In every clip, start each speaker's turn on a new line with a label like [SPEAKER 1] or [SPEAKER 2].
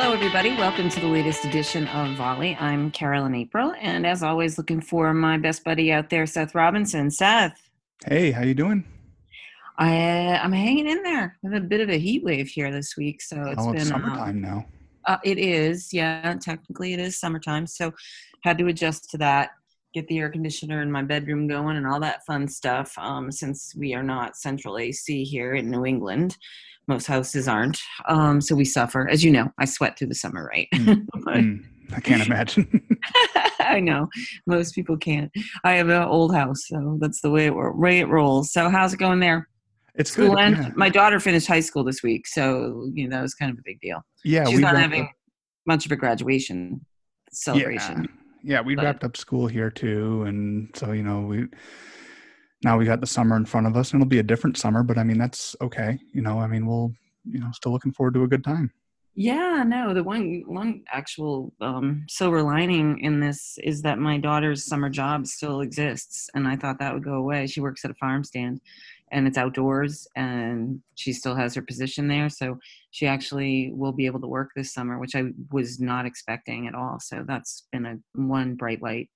[SPEAKER 1] Hello, everybody. Welcome to the latest edition of Volley. I'm Carolyn April, and as always, looking for my best buddy out there, Seth Robinson. Seth.
[SPEAKER 2] Hey, how you doing?
[SPEAKER 1] I I'm hanging in there. We have a bit of a heat wave here this week, so it's
[SPEAKER 2] oh,
[SPEAKER 1] been
[SPEAKER 2] it's summertime um, now.
[SPEAKER 1] Uh, it is, yeah. Technically, it is summertime, so had to adjust to that. Get the air conditioner in my bedroom going and all that fun stuff. Um, since we are not central AC here in New England, most houses aren't. Um, so we suffer. As you know, I sweat through the summer, right? Mm,
[SPEAKER 2] mm, I can't imagine.
[SPEAKER 1] I know most people can't. I have an old house, so that's the way it, way it rolls. So how's it going there?
[SPEAKER 2] It's school good.
[SPEAKER 1] Yeah. My daughter finished high school this week, so you know that was kind of a big deal.
[SPEAKER 2] Yeah,
[SPEAKER 1] she's not having up, much of a graduation celebration.
[SPEAKER 2] Yeah, yeah we but, wrapped up school here too, and so you know we now we got the summer in front of us and it'll be a different summer but i mean that's okay you know i mean we'll you know still looking forward to a good time.
[SPEAKER 1] Yeah no the one one actual um, silver lining in this is that my daughter's summer job still exists and i thought that would go away. She works at a farm stand and it's outdoors and she still has her position there so she actually will be able to work this summer which i was not expecting at all so that's been a one bright light.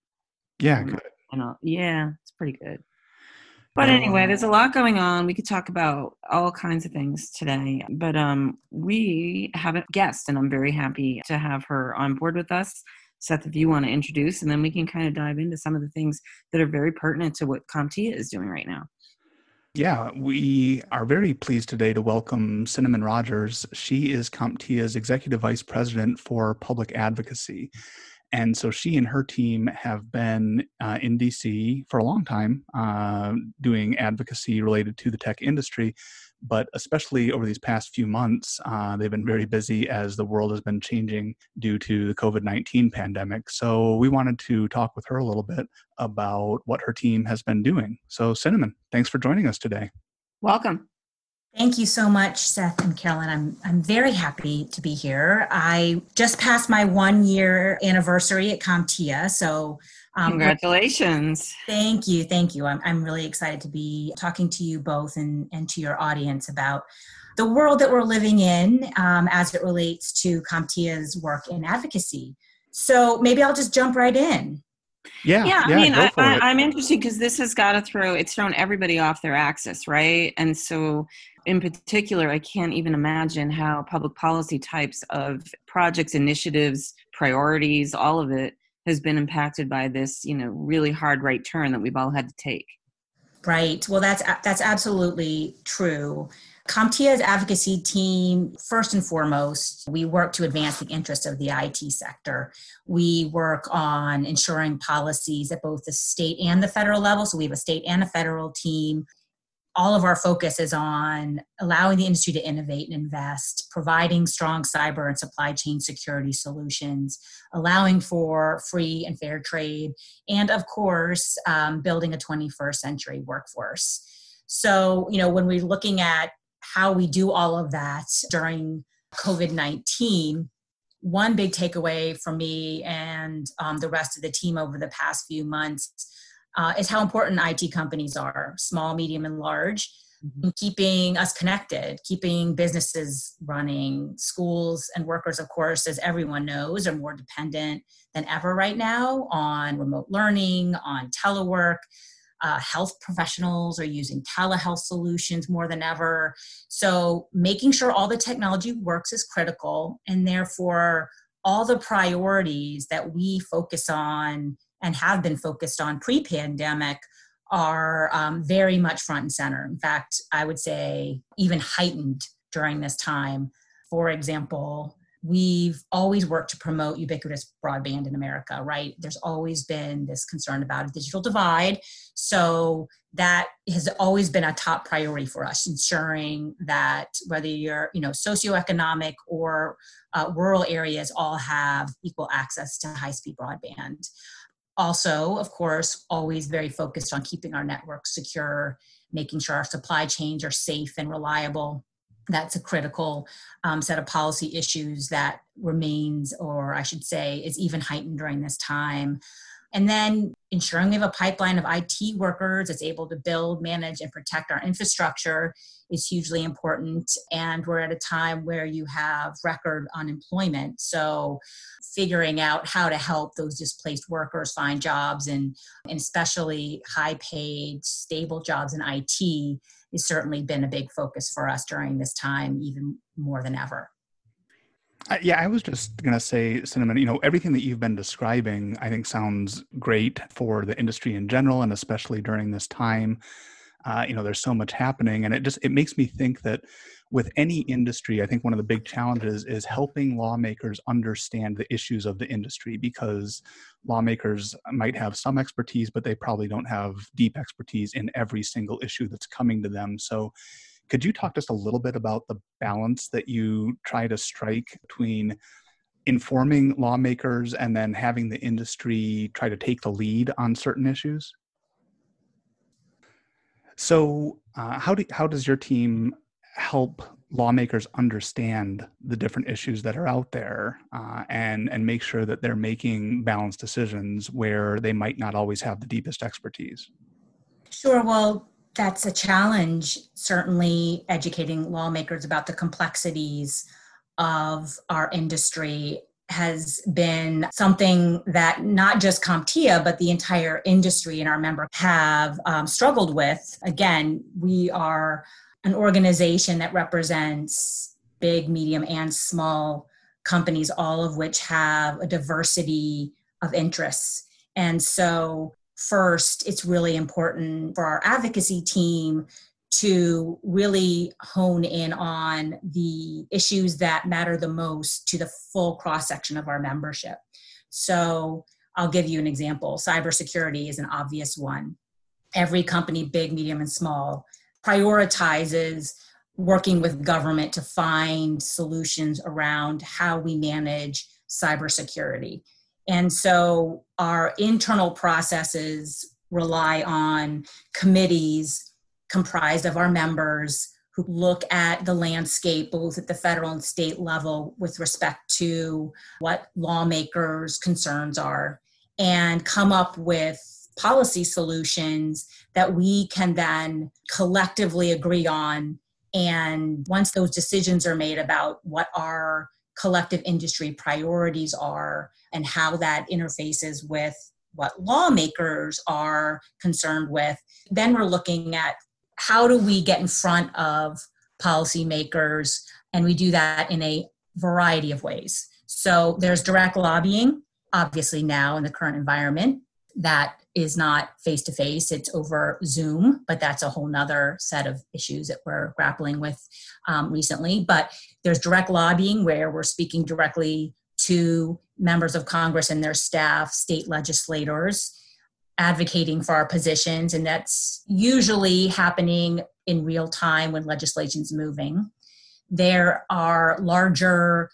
[SPEAKER 2] Yeah um, good.
[SPEAKER 1] and yeah it's pretty good but anyway, there's a lot going on. We could talk about all kinds of things today. But um, we have a guest, and I'm very happy to have her on board with us. Seth, if you want to introduce, and then we can kind of dive into some of the things that are very pertinent to what CompTIA is doing right now.
[SPEAKER 2] Yeah, we are very pleased today to welcome Cinnamon Rogers. She is CompTIA's Executive Vice President for Public Advocacy. And so she and her team have been uh, in DC for a long time uh, doing advocacy related to the tech industry. But especially over these past few months, uh, they've been very busy as the world has been changing due to the COVID 19 pandemic. So we wanted to talk with her a little bit about what her team has been doing. So, Cinnamon, thanks for joining us today.
[SPEAKER 1] Welcome.
[SPEAKER 3] Thank you so much, Seth and Carolyn. I'm I'm very happy to be here. I just passed my one year anniversary at CompTIA, so
[SPEAKER 1] um, congratulations.
[SPEAKER 3] Thank you, thank you. I'm I'm really excited to be talking to you both and and to your audience about the world that we're living in um, as it relates to CompTIA's work in advocacy. So maybe I'll just jump right in.
[SPEAKER 2] Yeah,
[SPEAKER 1] yeah. I mean, I, am interested because this has got to throw it's thrown everybody off their axis, right? And so in particular, I can't even imagine how public policy types of projects, initiatives, priorities, all of it has been impacted by this, you know, really hard right turn that we've all had to take.
[SPEAKER 3] Right. Well, that's that's absolutely true. CompTIA's advocacy team, first and foremost, we work to advance the interests of the IT sector. We work on ensuring policies at both the state and the federal level. So we have a state and a federal team all of our focus is on allowing the industry to innovate and invest, providing strong cyber and supply chain security solutions, allowing for free and fair trade, and of course, um, building a 21st century workforce. So, you know, when we're looking at how we do all of that during COVID 19, one big takeaway for me and um, the rest of the team over the past few months uh, is how important IT companies are, small, medium, and large, mm-hmm. in keeping us connected, keeping businesses running. Schools and workers, of course, as everyone knows, are more dependent than ever right now on remote learning, on telework. Uh, health professionals are using telehealth solutions more than ever. So, making sure all the technology works is critical, and therefore, all the priorities that we focus on and have been focused on pre pandemic are um, very much front and center. In fact, I would say even heightened during this time. For example, we've always worked to promote ubiquitous broadband in America, right? There's always been this concern about a digital divide. So that has always been a top priority for us, ensuring that whether you're, you know, socioeconomic or uh, rural areas all have equal access to high-speed broadband also, of course, always very focused on keeping our network secure, making sure our supply chains are safe and reliable. That's a critical um, set of policy issues that remains, or I should say, is even heightened during this time. And then ensuring we have a pipeline of IT workers that's able to build, manage, and protect our infrastructure is hugely important. And we're at a time where you have record unemployment. So figuring out how to help those displaced workers find jobs and, and especially high paid, stable jobs in IT has certainly been a big focus for us during this time, even more than ever.
[SPEAKER 2] Uh, yeah, I was just going to say, Cinnamon, you know, everything that you've been describing, I think sounds great for the industry in general, and especially during this time. Uh, you know, there's so much happening, and it just it makes me think that with any industry, I think one of the big challenges is helping lawmakers understand the issues of the industry because lawmakers might have some expertise, but they probably don't have deep expertise in every single issue that's coming to them. So could you talk just a little bit about the balance that you try to strike between informing lawmakers and then having the industry try to take the lead on certain issues? So, uh, how do how does your team help lawmakers understand the different issues that are out there uh, and and make sure that they're making balanced decisions where they might not always have the deepest expertise?
[SPEAKER 3] Sure. Well, that's a challenge, certainly educating lawmakers about the complexities of our industry has been something that not just CompTIA, but the entire industry and our member have um, struggled with. Again, we are an organization that represents big, medium, and small companies, all of which have a diversity of interests. And so first, it's really important for our advocacy team to really hone in on the issues that matter the most to the full cross section of our membership. So, I'll give you an example. Cybersecurity is an obvious one. Every company, big, medium, and small, prioritizes working with government to find solutions around how we manage cybersecurity. And so our internal processes rely on committees comprised of our members who look at the landscape both at the federal and state level with respect to what lawmakers' concerns are and come up with policy solutions that we can then collectively agree on. And once those decisions are made about what our collective industry priorities are and how that interfaces with what lawmakers are concerned with, then we're looking at how do we get in front of policymakers, and we do that in a variety of ways. So there's direct lobbying, obviously, now in the current environment that is not face to face it's over zoom but that's a whole nother set of issues that we're grappling with um, recently. But there's direct lobbying where we're speaking directly to members of congress and their staff state legislators advocating for our positions and that's usually happening in real time when legislation's moving. There are larger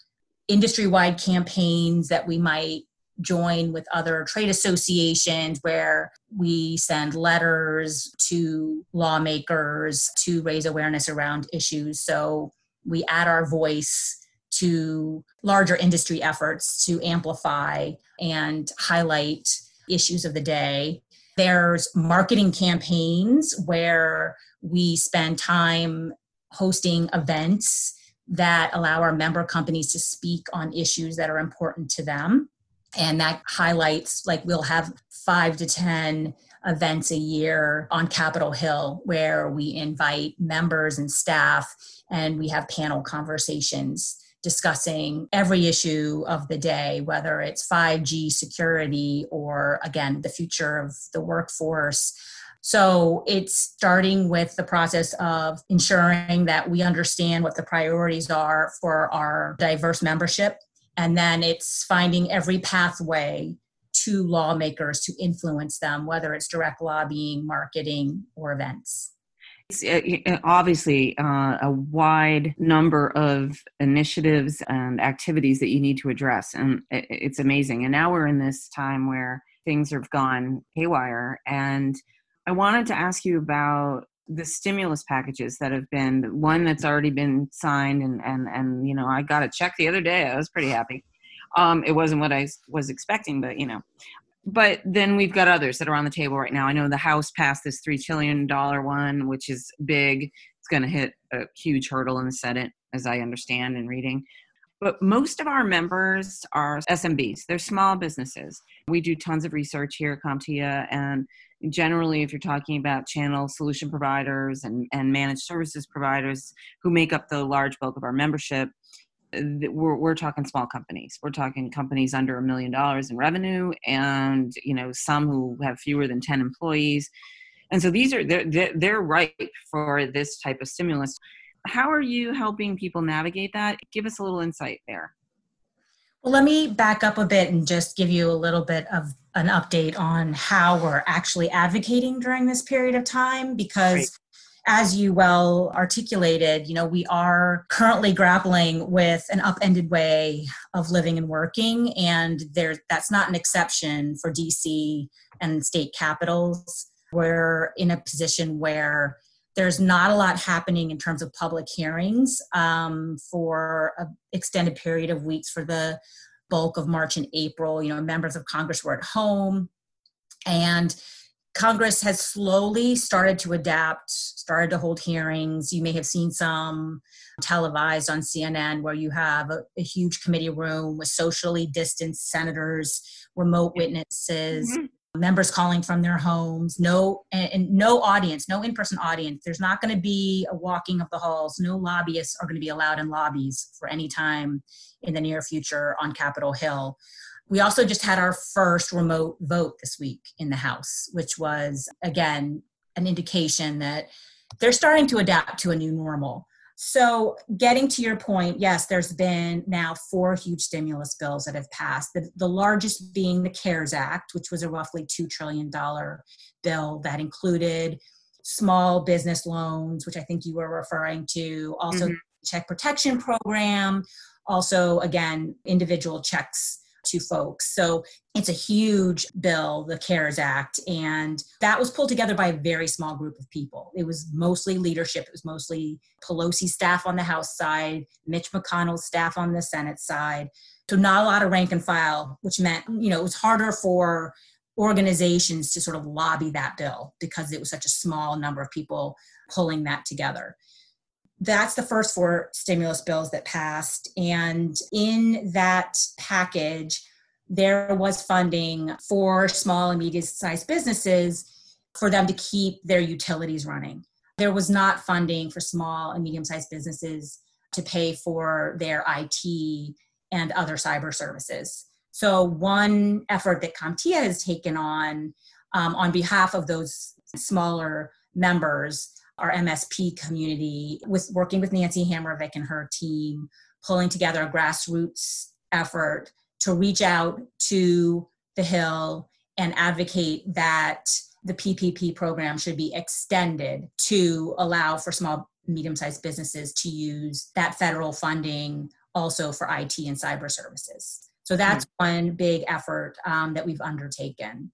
[SPEAKER 3] industry wide campaigns that we might join with other trade associations where we send letters to lawmakers to raise awareness around issues. So we add our voice to larger industry efforts to amplify and highlight issues of the day. There's marketing campaigns where we spend time hosting events that allow our member companies to speak on issues that are important to them and that highlights like we'll have five to ten events a year on capitol hill where we invite members and staff and we have panel conversations discussing every issue of the day whether it's 5g security or again the future of the workforce. So it's starting with the process of ensuring that we understand what the priorities are for our diverse membership and then it's finding every pathway to lawmakers to influence them, whether it's direct lobbying, marketing, or events.
[SPEAKER 1] It's uh, uh, obviously uh, a wide number of initiatives and activities that you need to address, and it's amazing. And now we're in this time where things have gone haywire. And I wanted to ask you about the stimulus packages that have been one that's already been signed and and and you know I got a check the other day I was pretty happy um, it wasn't what I was expecting but you know but then we've got others that are on the table right now. I know the House passed this three trillion dollar one, which is big. It's going to hit a huge hurdle in the Senate, as I understand and reading. But most of our members are SMBs, they're small businesses. We do tons of research here at CompTIA, and generally, if you're talking about channel solution providers and, and managed services providers who make up the large bulk of our membership, we're, we're talking small companies. We're talking companies under a million dollars in revenue and you know some who have fewer than 10 employees. And so these are they're, they're ripe for this type of stimulus. How are you helping people navigate that? Give us a little insight there.
[SPEAKER 3] Well let me back up a bit and just give you a little bit of an update on how we're actually advocating during this period of time because Great as you well articulated, you know, we are currently grappling with an upended way of living and working, and there that's not an exception for DC and state capitals. We're in a position where there's not a lot happening in terms of public hearings um, for an extended period of weeks for the bulk of March and April. You know, members of Congress were at home, and Congress has slowly started to adapt, started to hold hearings. You may have seen some televised on CNN where you have a, a huge committee room with socially distanced senators, remote witnesses, mm-hmm. Members calling from their homes, no and, and no audience, no in-person audience. There's not going to be a walking of the halls. No lobbyists are going to be allowed in lobbies for any time in the near future on Capitol Hill. We also just had our first remote vote this week in the House, which was, again, an indication that they're starting to adapt to a new normal. So, getting to your point, yes, there's been now four huge stimulus bills that have passed. The, the largest being the CARES Act, which was a roughly $2 trillion bill that included small business loans, which I think you were referring to, also mm-hmm. check protection program, also, again, individual checks to folks. So it's a huge bill, the CARES Act, and that was pulled together by a very small group of people. It was mostly leadership, it was mostly Pelosi staff on the House side, Mitch McConnell's staff on the Senate side. So not a lot of rank and file, which meant, you know, it was harder for organizations to sort of lobby that bill because it was such a small number of people pulling that together that's the first four stimulus bills that passed. And in that package, there was funding for small and medium sized businesses for them to keep their utilities running. There was not funding for small and medium sized businesses to pay for their IT and other cyber services. So, one effort that CompTIA has taken on um, on behalf of those smaller members our MSP community with working with Nancy Hammervik and her team, pulling together a grassroots effort to reach out to the Hill and advocate that the PPP program should be extended to allow for small, medium sized businesses to use that federal funding also for IT and cyber services. So that's mm-hmm. one big effort um, that we've undertaken.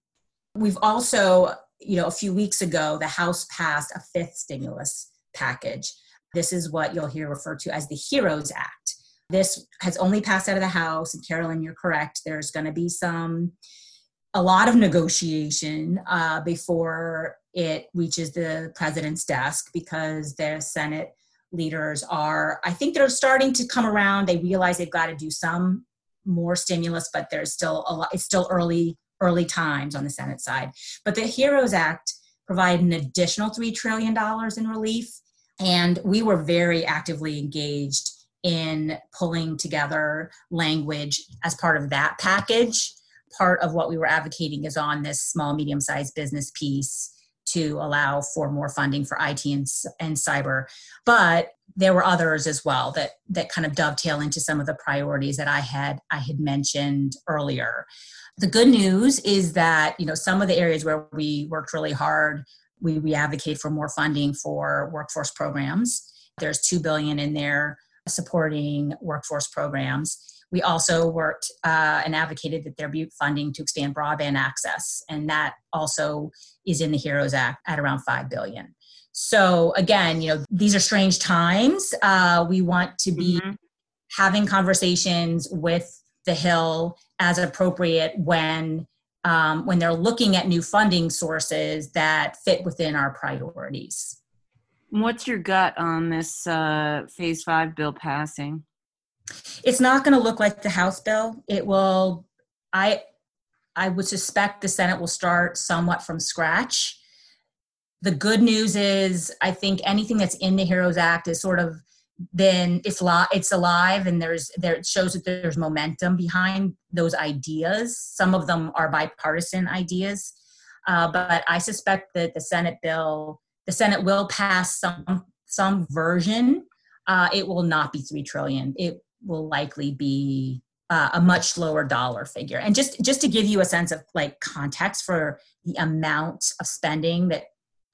[SPEAKER 3] We've also you know, a few weeks ago, the House passed a fifth stimulus package. This is what you'll hear referred to as the HEROES Act. This has only passed out of the House, and Carolyn, you're correct. There's going to be some, a lot of negotiation uh, before it reaches the president's desk because the Senate leaders are, I think they're starting to come around. They realize they've got to do some more stimulus, but there's still a lot, it's still early early times on the Senate side. But the HEROES Act provided an additional $3 trillion in relief. And we were very actively engaged in pulling together language as part of that package. Part of what we were advocating is on this small, medium sized business piece to allow for more funding for IT and, and cyber. But there were others as well that that kind of dovetail into some of the priorities that I had I had mentioned earlier. The good news is that you know some of the areas where we worked really hard, we, we advocate for more funding for workforce programs. There's two billion in there supporting workforce programs. We also worked uh, and advocated that there be funding to expand broadband access, and that also is in the HEROES Act at around five billion. So again, you know, these are strange times. Uh, we want to be mm-hmm. having conversations with the Hill as appropriate when um, when they're looking at new funding sources that fit within our priorities.
[SPEAKER 1] What's your gut on this uh, phase five bill passing?
[SPEAKER 3] It's not going to look like the House bill. It will. I I would suspect the Senate will start somewhat from scratch. The good news is, I think anything that's in the Heroes Act is sort of then it's li- it's alive and there's there it shows that there's momentum behind those ideas. Some of them are bipartisan ideas. Uh, but i suspect that the senate bill the senate will pass some some version. Uh, it will not be three trillion. It will likely be uh, a much lower dollar figure. And just just to give you a sense of like context for the amount of spending that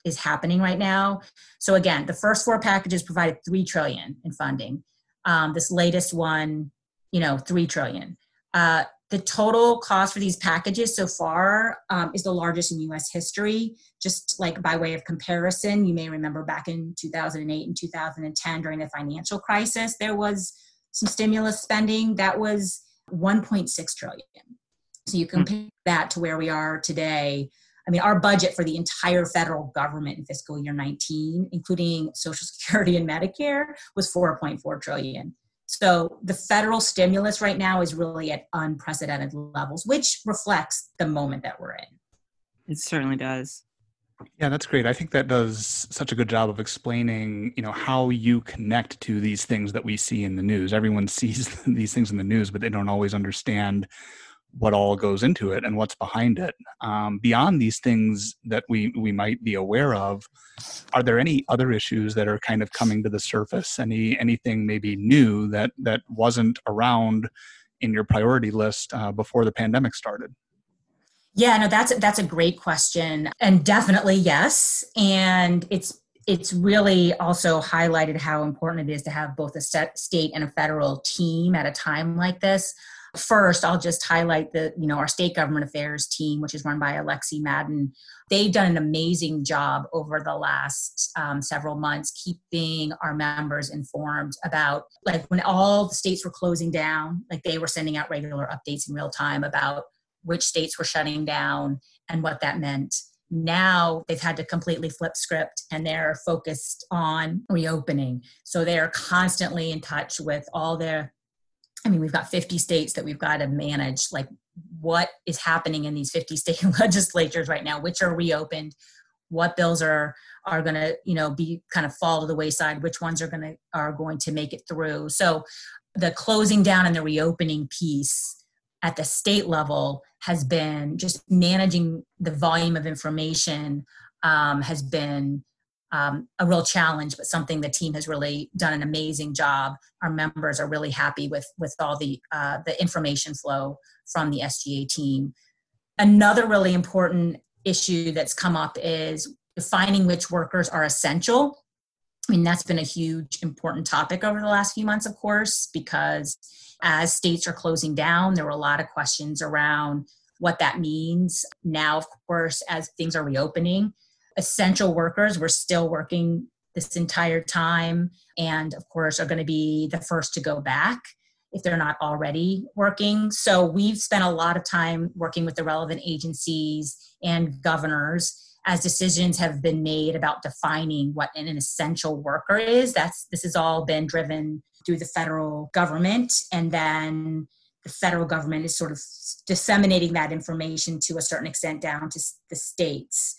[SPEAKER 3] is happening right now. So again, the first four packages provided three trillion in funding. Um, this latest one, you know, three trillion. Uh, the total cost for these packages so far um, is the largest in U.S. history. Just like by way of comparison, you may remember back in 2008 and 2010 during the financial crisis, there was some stimulus spending that was 1.6 trillion. So you hmm. compare that to where we are today I mean, our budget for the entire federal government in fiscal year 19, including Social Security and Medicare, was 4.4 trillion. So the federal stimulus right now is really at unprecedented levels, which reflects the moment that we're in.
[SPEAKER 1] It certainly does.
[SPEAKER 2] Yeah, that's great. I think that does such a good job of explaining, you know, how you connect to these things that we see in the news. Everyone sees these things in the news, but they don't always understand what all goes into it and what's behind it. Um, beyond these things that we we might be aware of, are there any other issues that are kind of coming to the surface? Any anything maybe new that that wasn't around in your priority list uh, before the pandemic started?
[SPEAKER 3] Yeah, no, that's that's a great question, and definitely yes. And it's it's really also highlighted how important it is to have both a state and a federal team at a time like this. First, I'll just highlight the, you know, our state government affairs team, which is run by Alexi Madon. They've done an amazing job over the last um, several months keeping our members informed about, like, when all the states were closing down, like, they were sending out regular updates in real time about which states were shutting down and what that meant now they've had to completely flip script and they're focused on reopening so they're constantly in touch with all their I mean, we've got 50 states that we've got to manage. Like, what is happening in these 50 state legislatures right now? Which are reopened? What bills are are going to, you know, be kind of fall to the wayside? Which ones are going to are going to make it through? So, the closing down and the reopening piece at the state level has been just managing the volume of information um, has been um, a real challenge, but something the team has really done an amazing job. Our members are really happy with with all the uh, the information flow from the SGA team. Another really important issue that's come up is defining which workers are essential. I mean, that's been a huge important topic over the last few months, of course, because as states are closing down, there were a lot of questions around what that means. Now, of course, as things are reopening, essential workers were still working this entire time and of course are going to be the first to go back if they're not already working. So we've spent a lot of time working with the relevant agencies and governors as decisions have been made about defining what an essential worker is. That's this has all been driven through the federal government and then the federal government is sort of disseminating that information to a certain extent down to the states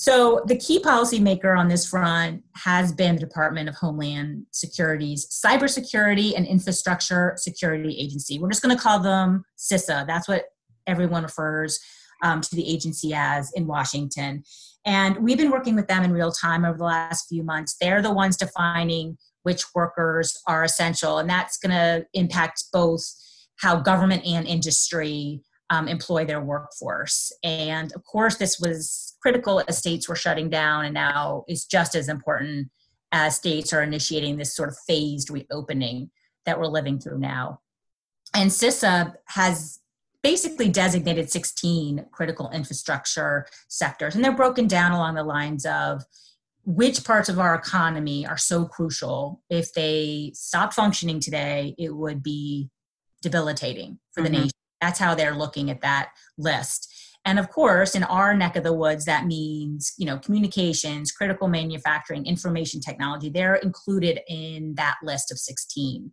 [SPEAKER 3] so, the key policymaker on this front has been the Department of Homeland Security's Cybersecurity and Infrastructure Security Agency. We're just going to call them CISA. That's what everyone refers um, to the agency as in Washington. And we've been working with them in real time over the last few months. They're the ones defining which workers are essential, and that's going to impact both how government and industry um, employ their workforce. And of course, this was critical as states were shutting down, and now is just as important as states are initiating this sort of phased reopening that we're living through now. And CISA has basically designated 16 critical infrastructure sectors, and they're broken down along the lines of which parts of our economy are so crucial. If they stop functioning today, it would be debilitating for the mm-hmm. nation that's how they're looking at that list. And of course, in our neck of the woods, that means, you know, communications, critical manufacturing, information technology, they're included in that list of 16.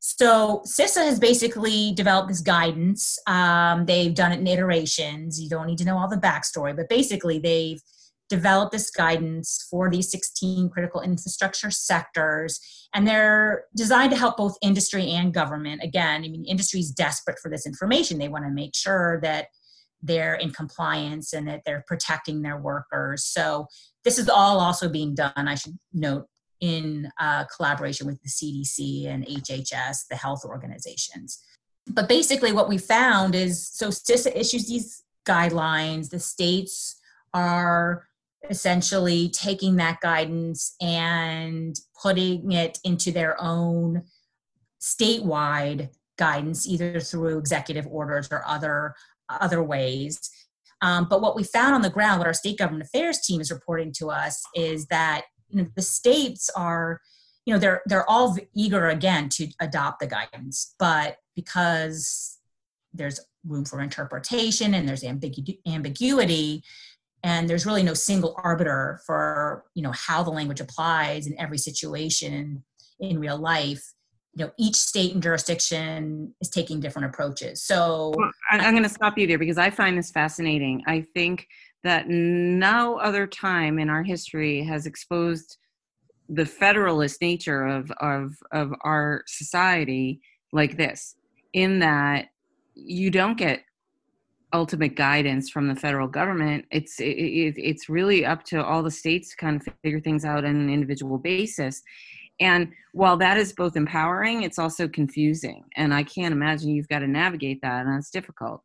[SPEAKER 3] So CISA has basically developed this guidance. Um, they've done it in iterations. You don't need to know all the backstory, but basically they've developed this guidance for these 16 critical infrastructure sectors. And they're designed to help both industry and government. Again i mean industry is desperate for this information. They want to make sure that they're in compliance and that they're protecting their workers. So this is all also being done i should note in uh, collaboration with the CDC and HHS, the health organizations. But basically, what we found is so CISA issues these guidelines, the states are essentially taking that guidance and putting it into their own statewide guidance, either through executive orders or other other ways. Um, but what we found on the ground, what our state government affairs team is reporting to us, is that you know, the states are you know they're they're all eager again to adopt the guidance but because there's room for interpretation and there's ambigu- ambiguity and there's really no single arbiter for you know how the language applies in every situation in real life. You know each state and jurisdiction is taking different approaches. So
[SPEAKER 1] well, i'm going to stop you there because i find this fascinating. I think that no other time in our history has exposed the federalist nature of, of, of our society like this, in that you don't get ultimate guidance from the federal government. It's, it, it's really up to all the states to kind of figure things out on an individual basis. And while that is both empowering, it's also confusing. And I can't imagine you've got to navigate that, and it's difficult.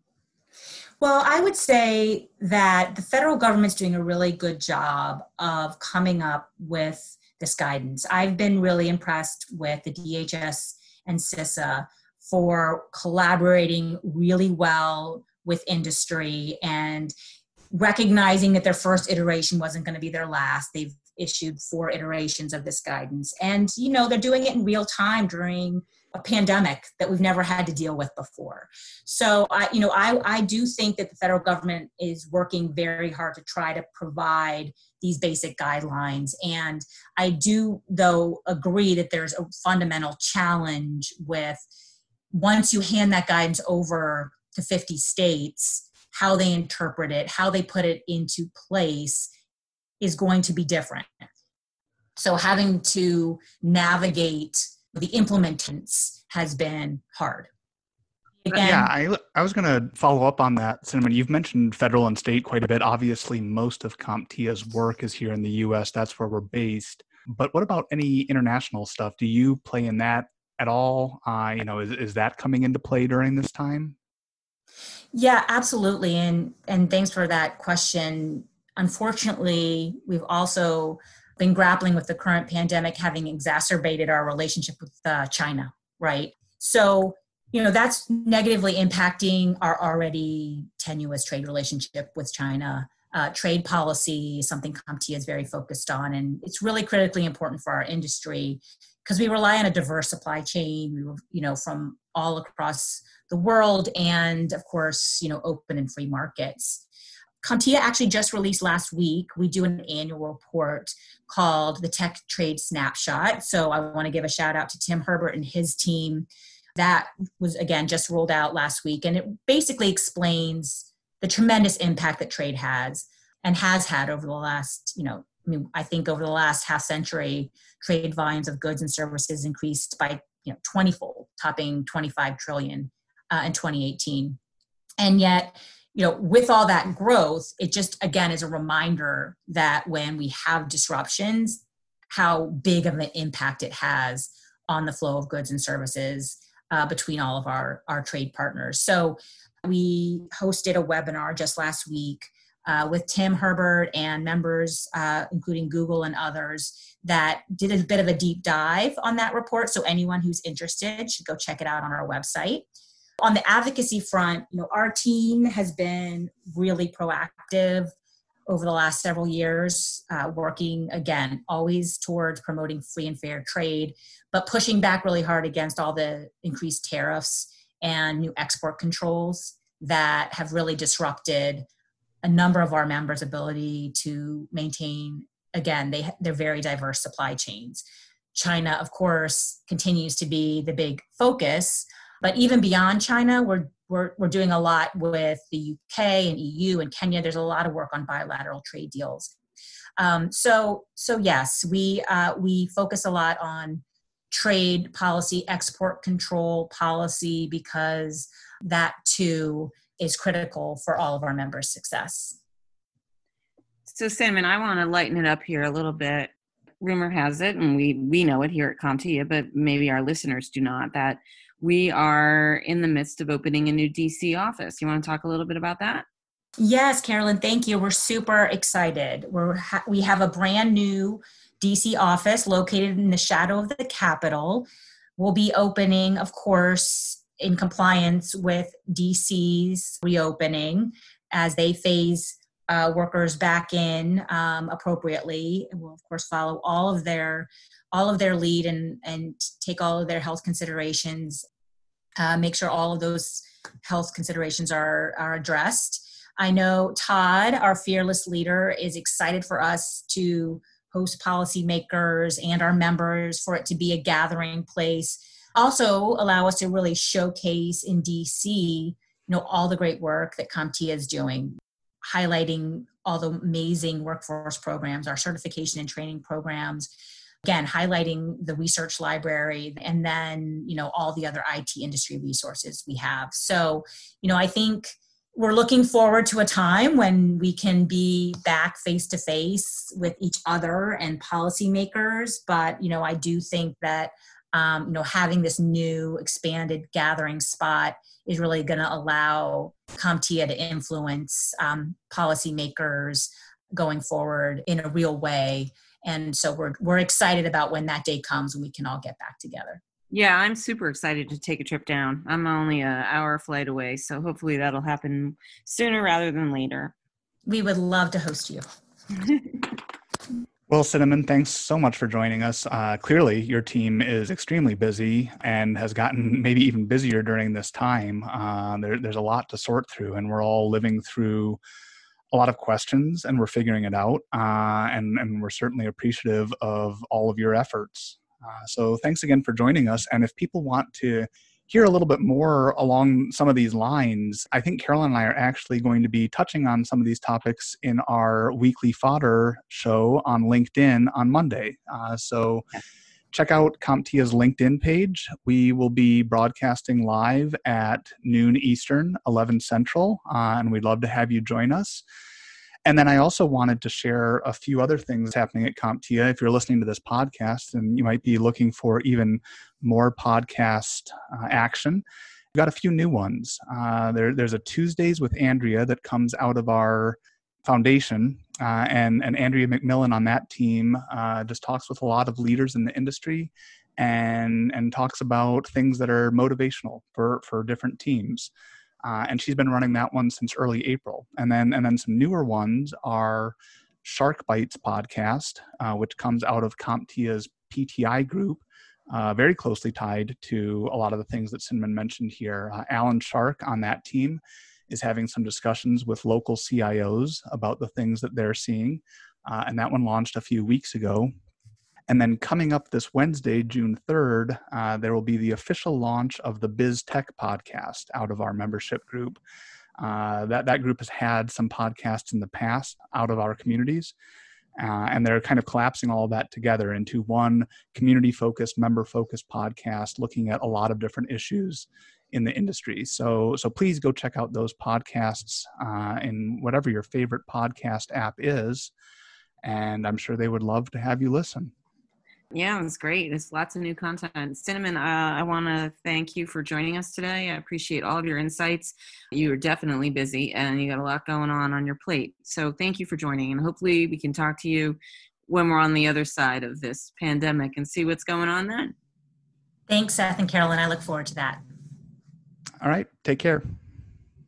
[SPEAKER 3] Well, I would say that the federal government's doing a really good job of coming up with this guidance. I've been really impressed with the DHS and CISA for collaborating really well with industry and recognizing that their first iteration wasn't going to be their last. They've issued four iterations of this guidance. And, you know, they're doing it in real time during a pandemic that we've never had to deal with before. So I, you know, I, I do think that the federal government is working very hard to try to provide these basic guidelines. And I do, though, agree that there's a fundamental challenge with once you hand that guidance over to 50 states, how they interpret it, how they put it into place is going to be different. So having to navigate the implementants has been hard.
[SPEAKER 2] Again, yeah, I, I was going to follow up on that, Cinnamon. You've mentioned federal and state quite a bit. Obviously, most of CompTIA's work is here in the U.S. That's where we're based. But what about any international stuff? Do you play in that at all? Uh, you know, is, is that coming into play during this time?
[SPEAKER 3] Yeah, absolutely. And and thanks for that question. Unfortunately, we've also been grappling with the current pandemic having exacerbated our relationship with uh, China, right? So, you know, that's negatively impacting our already tenuous trade relationship with China. Uh, trade policy, something CompTIA is very focused on, and it's really critically important for our industry because we rely on a diverse supply chain, you know, from all across the world, and of course, you know, open and free markets. CompTIA actually just released last week. We do an annual report called the Tech Trade Snapshot. So I want to give a shout out to Tim Herbert and his team. That was, again, just rolled out last week. And it basically explains the tremendous impact that trade has and has had over the last, you know, I mean, I think over the last half century, trade volumes of goods and services increased by, you know, 20 fold, topping 25 trillion uh, in 2018. And yet, you know with all that growth it just again is a reminder that when we have disruptions how big of an impact it has on the flow of goods and services uh, between all of our our trade partners so we hosted a webinar just last week uh, with Tim Herbert and members, uh, including Google and others, that did a bit of a deep dive on that report. So anyone who's interested should go check it out on our website. On the advocacy front, you know, our team has been really proactive over the last several years, uh, working again, always towards promoting free and fair trade, but pushing back really hard against all the increased tariffs and new export controls that have really disrupted a number of our members' ability to maintain. Again, they they're very diverse supply chains. China, of course, continues to be the big focus, but even beyond China, we're we're, we're doing a lot with the UK and EU and Kenya. There's a lot of work on bilateral trade deals. Um, so so yes, we uh, we focus a lot on trade policy, export control policy, because that too is critical for all of our members' success.
[SPEAKER 1] So, Cinnamon, I want to lighten it up here a little bit. Rumor has it, and we we know it here at CompTIA, but maybe our listeners do not, that we are in the midst of opening a new DC office. You want to talk a little bit about that?
[SPEAKER 3] Yes, Carolyn, thank you. We're super excited. We're ha- we have a brand new DC office located in the shadow of the Capitol. We'll be opening, of course, in compliance with DC's reopening as they phase uh, workers back in um, appropriately. And we'll of course follow all of their all of their lead and and take all of their health considerations. Uh, make sure all of those health considerations are are addressed. I know Todd, our fearless leader, is excited for us to host policymakers and our members for it to be a gathering place. Also, allow us to really showcase in DC, you know, all the great work that CompTIA is doing, highlighting all the amazing workforce programs, our certification and training programs. Again, highlighting the research library and then, you know, all the other IT industry resources we have. So, you know, I think we're looking forward to a time when we can be back face to face with each other and policymakers. But you know, I do think that um, you know having this new expanded gathering spot is really going to allow CompTIA to influence um, policymakers going forward in a real way. And so we're we're excited about when that day comes when we can all get back together.
[SPEAKER 1] Yeah, I'm super excited to take a trip down. I'm only an hour flight away, so hopefully that'll happen sooner rather than later.
[SPEAKER 3] We would love to host you.
[SPEAKER 2] well, Cinnamon, thanks so much for joining us. Uh, clearly, your team is extremely busy and has gotten maybe even busier during this time. Uh, there, there's a lot to sort through, and we're all living through a lot of questions and we're figuring it out. Uh, and, and we're certainly appreciative of all of your efforts. Uh, so thanks again for joining us. And if people want to hear a little bit more along some of these lines, I think Carolyn and I are actually going to be touching on some of these topics in our weekly fodder show on LinkedIn on Monday. Uh, so check out CompTIA's LinkedIn page. We will be broadcasting live at noon Eastern, 11 Central, uh, and we'd love to have you join us. And then I also wanted to share a few other things happening at CompTIA. If you're listening to this podcast and you might be looking for even more podcast uh, action, we've got a few new ones. Uh, there, there's a Tuesdays with Andrea that comes out of our foundation, uh, and, and Andrea McMillan on that team uh, just talks with a lot of leaders in the industry and and talks about things that are motivational for for different teams. Uh, and she's been running that one since early April. And then and then some newer ones are Shark Bites podcast, uh, which comes out of CompTIA's PTI group, uh, very closely tied to a lot of the things that Cinnamon mentioned here. Uh, Alan Shark on that team is having some discussions with local CIOs about the things that they're seeing. Uh, and that one launched a few weeks ago. And then coming up this Wednesday, June 3rd, uh, there will be the official launch of the Biz Tech podcast out of our membership group. Uh, that, that group has had some podcasts in the past out of our communities. Uh, and they're kind of collapsing all of that together into one community focused, member focused podcast looking at a lot of different issues in the industry. So, so please go check out those podcasts uh, in whatever your favorite podcast app is. And I'm sure they would love to have you listen.
[SPEAKER 1] Yeah, it's great. It's lots of new content. Cinnamon, uh, I want to thank you for joining us today. I appreciate all of your insights. You are definitely busy and you got a lot going on on your plate. So thank you for joining. And hopefully we can talk to you when we're on the other side of this pandemic and see what's going on then.
[SPEAKER 3] Thanks, Seth and Carolyn. I look forward to that.
[SPEAKER 2] All right. Take care.